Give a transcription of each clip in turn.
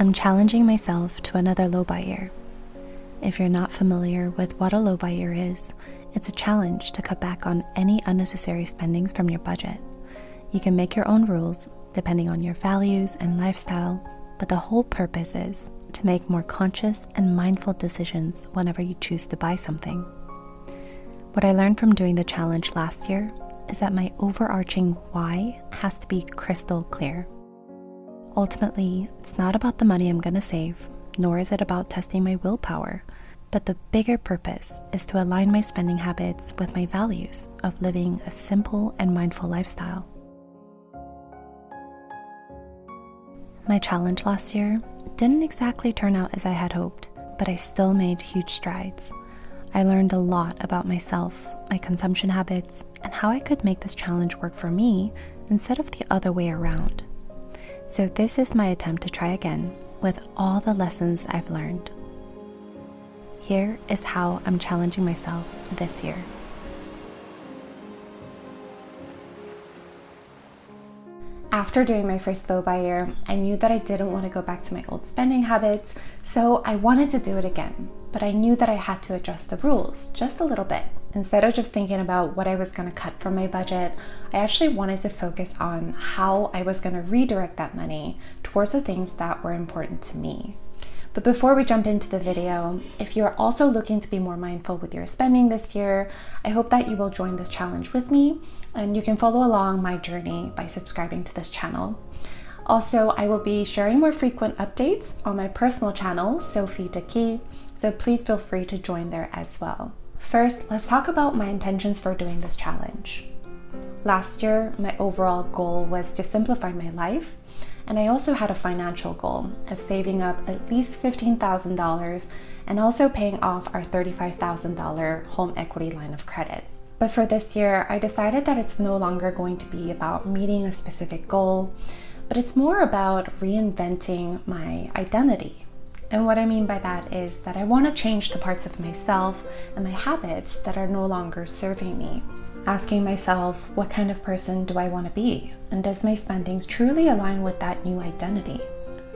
I'm challenging myself to another low buy year. If you're not familiar with what a low buy year is, it's a challenge to cut back on any unnecessary spendings from your budget. You can make your own rules depending on your values and lifestyle, but the whole purpose is to make more conscious and mindful decisions whenever you choose to buy something. What I learned from doing the challenge last year is that my overarching why has to be crystal clear. Ultimately, it's not about the money I'm going to save, nor is it about testing my willpower, but the bigger purpose is to align my spending habits with my values of living a simple and mindful lifestyle. My challenge last year didn't exactly turn out as I had hoped, but I still made huge strides. I learned a lot about myself, my consumption habits, and how I could make this challenge work for me instead of the other way around. So, this is my attempt to try again with all the lessons I've learned. Here is how I'm challenging myself this year. After doing my first low buy year, I knew that I didn't want to go back to my old spending habits, so I wanted to do it again. But I knew that I had to adjust the rules just a little bit. Instead of just thinking about what I was going to cut from my budget, I actually wanted to focus on how I was going to redirect that money towards the things that were important to me. But before we jump into the video, if you're also looking to be more mindful with your spending this year, I hope that you will join this challenge with me and you can follow along my journey by subscribing to this channel. Also, I will be sharing more frequent updates on my personal channel, Sophie Daki, so please feel free to join there as well. First, let's talk about my intentions for doing this challenge. Last year, my overall goal was to simplify my life and I also had a financial goal of saving up at least $15,000 and also paying off our $35,000 home equity line of credit. But for this year, I decided that it's no longer going to be about meeting a specific goal, but it's more about reinventing my identity. And what I mean by that is that I want to change the parts of myself and my habits that are no longer serving me asking myself, what kind of person do I want to be? And does my spendings truly align with that new identity?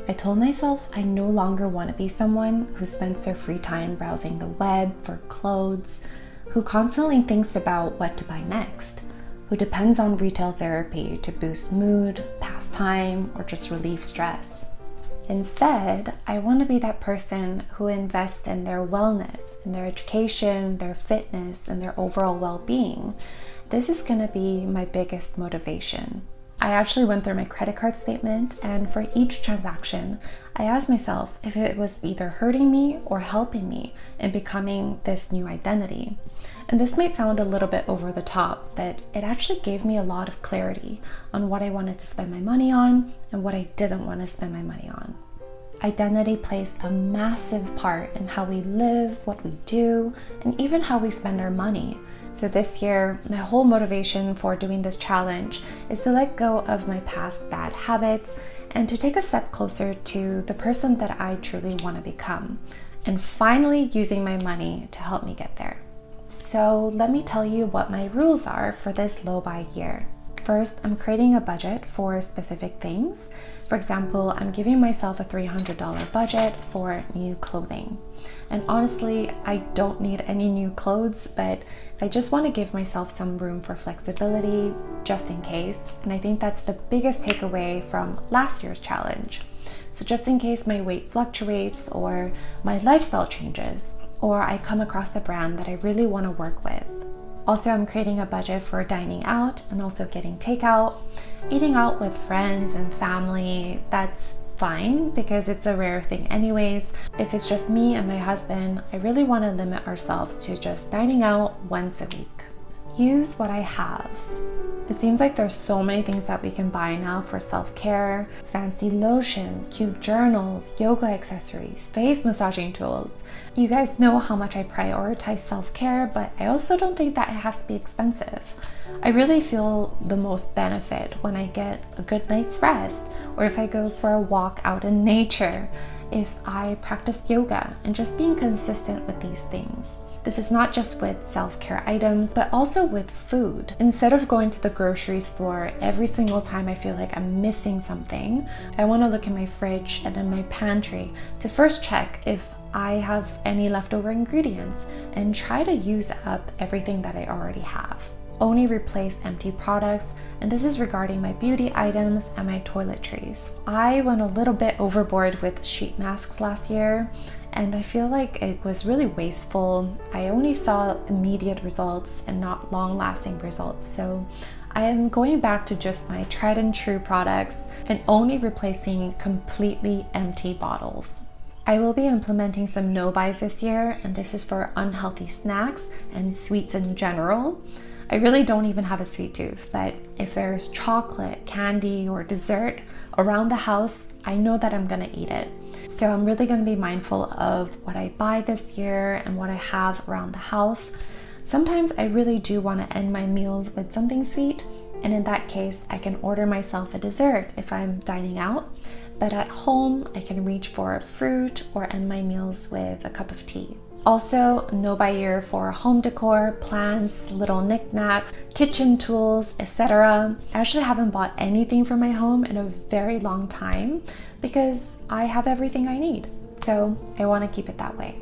I told myself I no longer want to be someone who spends their free time browsing the web for clothes, who constantly thinks about what to buy next, who depends on retail therapy to boost mood, pass time, or just relieve stress. Instead, I want to be that person who invests in their wellness, in their education, their fitness, and their overall well being. This is going to be my biggest motivation. I actually went through my credit card statement, and for each transaction, I asked myself if it was either hurting me or helping me in becoming this new identity. And this might sound a little bit over the top, but it actually gave me a lot of clarity on what I wanted to spend my money on and what I didn't want to spend my money on. Identity plays a massive part in how we live, what we do, and even how we spend our money. So, this year, my whole motivation for doing this challenge is to let go of my past bad habits and to take a step closer to the person that I truly want to become, and finally using my money to help me get there. So, let me tell you what my rules are for this low buy year. First, I'm creating a budget for specific things. For example, I'm giving myself a $300 budget for new clothing. And honestly, I don't need any new clothes, but I just want to give myself some room for flexibility just in case. And I think that's the biggest takeaway from last year's challenge. So, just in case my weight fluctuates or my lifestyle changes, or I come across a brand that I really want to work with. Also, I'm creating a budget for dining out and also getting takeout. Eating out with friends and family, that's fine because it's a rare thing, anyways. If it's just me and my husband, I really want to limit ourselves to just dining out once a week. Use what I have. It seems like there's so many things that we can buy now for self care fancy lotions, cute journals, yoga accessories, face massaging tools. You guys know how much I prioritize self care, but I also don't think that it has to be expensive. I really feel the most benefit when I get a good night's rest, or if I go for a walk out in nature, if I practice yoga, and just being consistent with these things. This is not just with self care items, but also with food. Instead of going to the grocery store every single time I feel like I'm missing something, I want to look in my fridge and in my pantry to first check if I have any leftover ingredients and try to use up everything that I already have only replace empty products, and this is regarding my beauty items and my toiletries. I went a little bit overboard with sheet masks last year, and I feel like it was really wasteful. I only saw immediate results and not long lasting results, so I am going back to just my tried and true products and only replacing completely empty bottles. I will be implementing some no buys this year, and this is for unhealthy snacks and sweets in general. I really don't even have a sweet tooth, but if there's chocolate, candy, or dessert around the house, I know that I'm gonna eat it. So I'm really gonna be mindful of what I buy this year and what I have around the house. Sometimes I really do wanna end my meals with something sweet, and in that case, I can order myself a dessert if I'm dining out. But at home, I can reach for a fruit or end my meals with a cup of tea. Also, no buy year for home decor, plants, little knickknacks, kitchen tools, etc. I actually haven't bought anything for my home in a very long time because I have everything I need. So I want to keep it that way.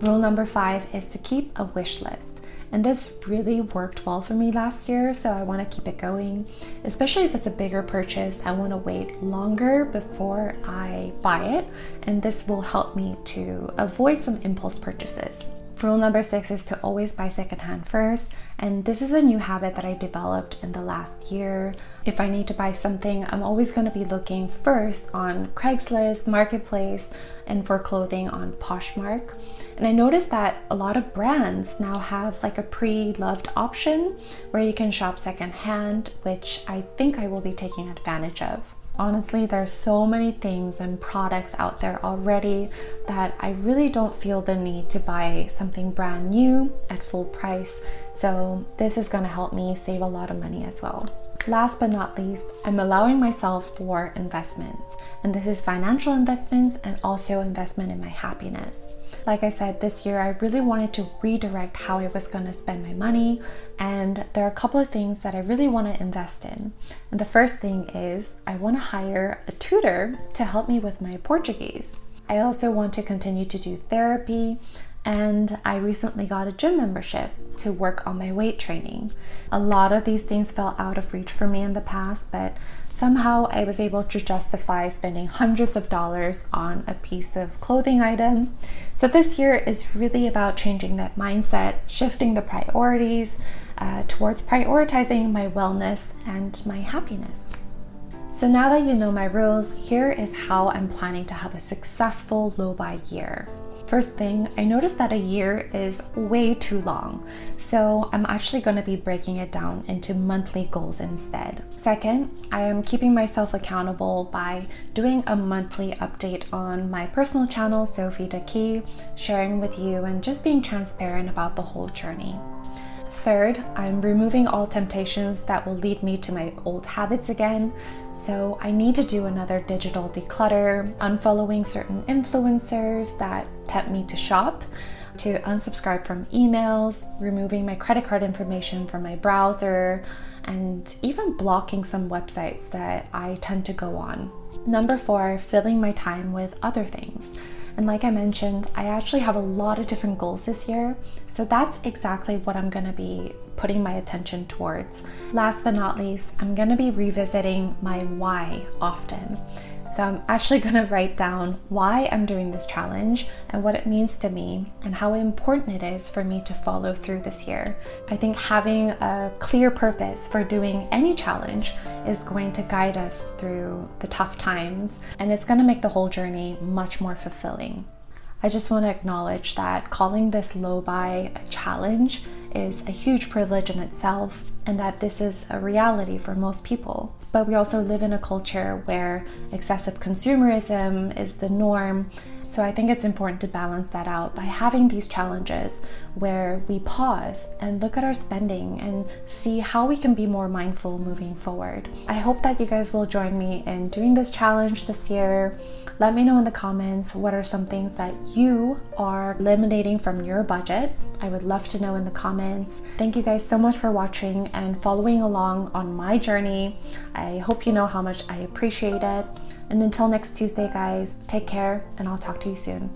Rule number five is to keep a wish list. And this really worked well for me last year, so I want to keep it going. Especially if it's a bigger purchase, I want to wait longer before I buy it, and this will help me to avoid some impulse purchases. Rule number six is to always buy secondhand first, and this is a new habit that I developed in the last year. If I need to buy something, I'm always going to be looking first on Craigslist, Marketplace, and for clothing on Poshmark. And I noticed that a lot of brands now have like a pre loved option where you can shop secondhand, which I think I will be taking advantage of. Honestly, there's so many things and products out there already that I really don't feel the need to buy something brand new at full price. So, this is going to help me save a lot of money as well. Last but not least, I'm allowing myself for investments, and this is financial investments and also investment in my happiness. Like I said, this year I really wanted to redirect how I was going to spend my money, and there are a couple of things that I really want to invest in. And the first thing is I want to hire a tutor to help me with my Portuguese. I also want to continue to do therapy, and I recently got a gym membership to work on my weight training. A lot of these things fell out of reach for me in the past, but somehow I was able to justify spending hundreds of dollars on a piece of clothing item. So this year is really about changing that mindset, shifting the priorities uh, towards prioritizing my wellness and my happiness. So now that you know my rules, here is how I'm planning to have a successful low buy year. First thing, I noticed that a year is way too long, so I'm actually going to be breaking it down into monthly goals instead. Second, I am keeping myself accountable by doing a monthly update on my personal channel, Sophie Key, sharing with you and just being transparent about the whole journey. Third, I'm removing all temptations that will lead me to my old habits again. So I need to do another digital declutter, unfollowing certain influencers that tempt me to shop, to unsubscribe from emails, removing my credit card information from my browser, and even blocking some websites that I tend to go on. Number four, filling my time with other things. And like I mentioned, I actually have a lot of different goals this year. So that's exactly what I'm to be putting my attention towards. Last but not least, I'm to be revisiting my why often. So I'm actually to write down why I'm doing this challenge and what it means to me and how important it is for me to follow through this year. I think having a clear purpose for doing any challenge is going to guide us through the tough times and it's to make the whole journey much more fulfilling. I just want to acknowledge that calling this low buy a challenge is a huge privilege in itself and that this is a reality for most people. But we also live in a culture where excessive consumerism is the norm. So I think it's important to balance that out by having these challenges where we pause and look at our spending and see how we can be more mindful moving forward. I hope that you guys will join me in doing this challenge this year. Let me know in the comments what are some things that you are eliminating from your budget. I would love to know in the comments. Thank you guys so much for watching and following along on my journey. I hope you know how much I appreciate it. And until next Tuesday, guys, take care and I'll talk to you soon.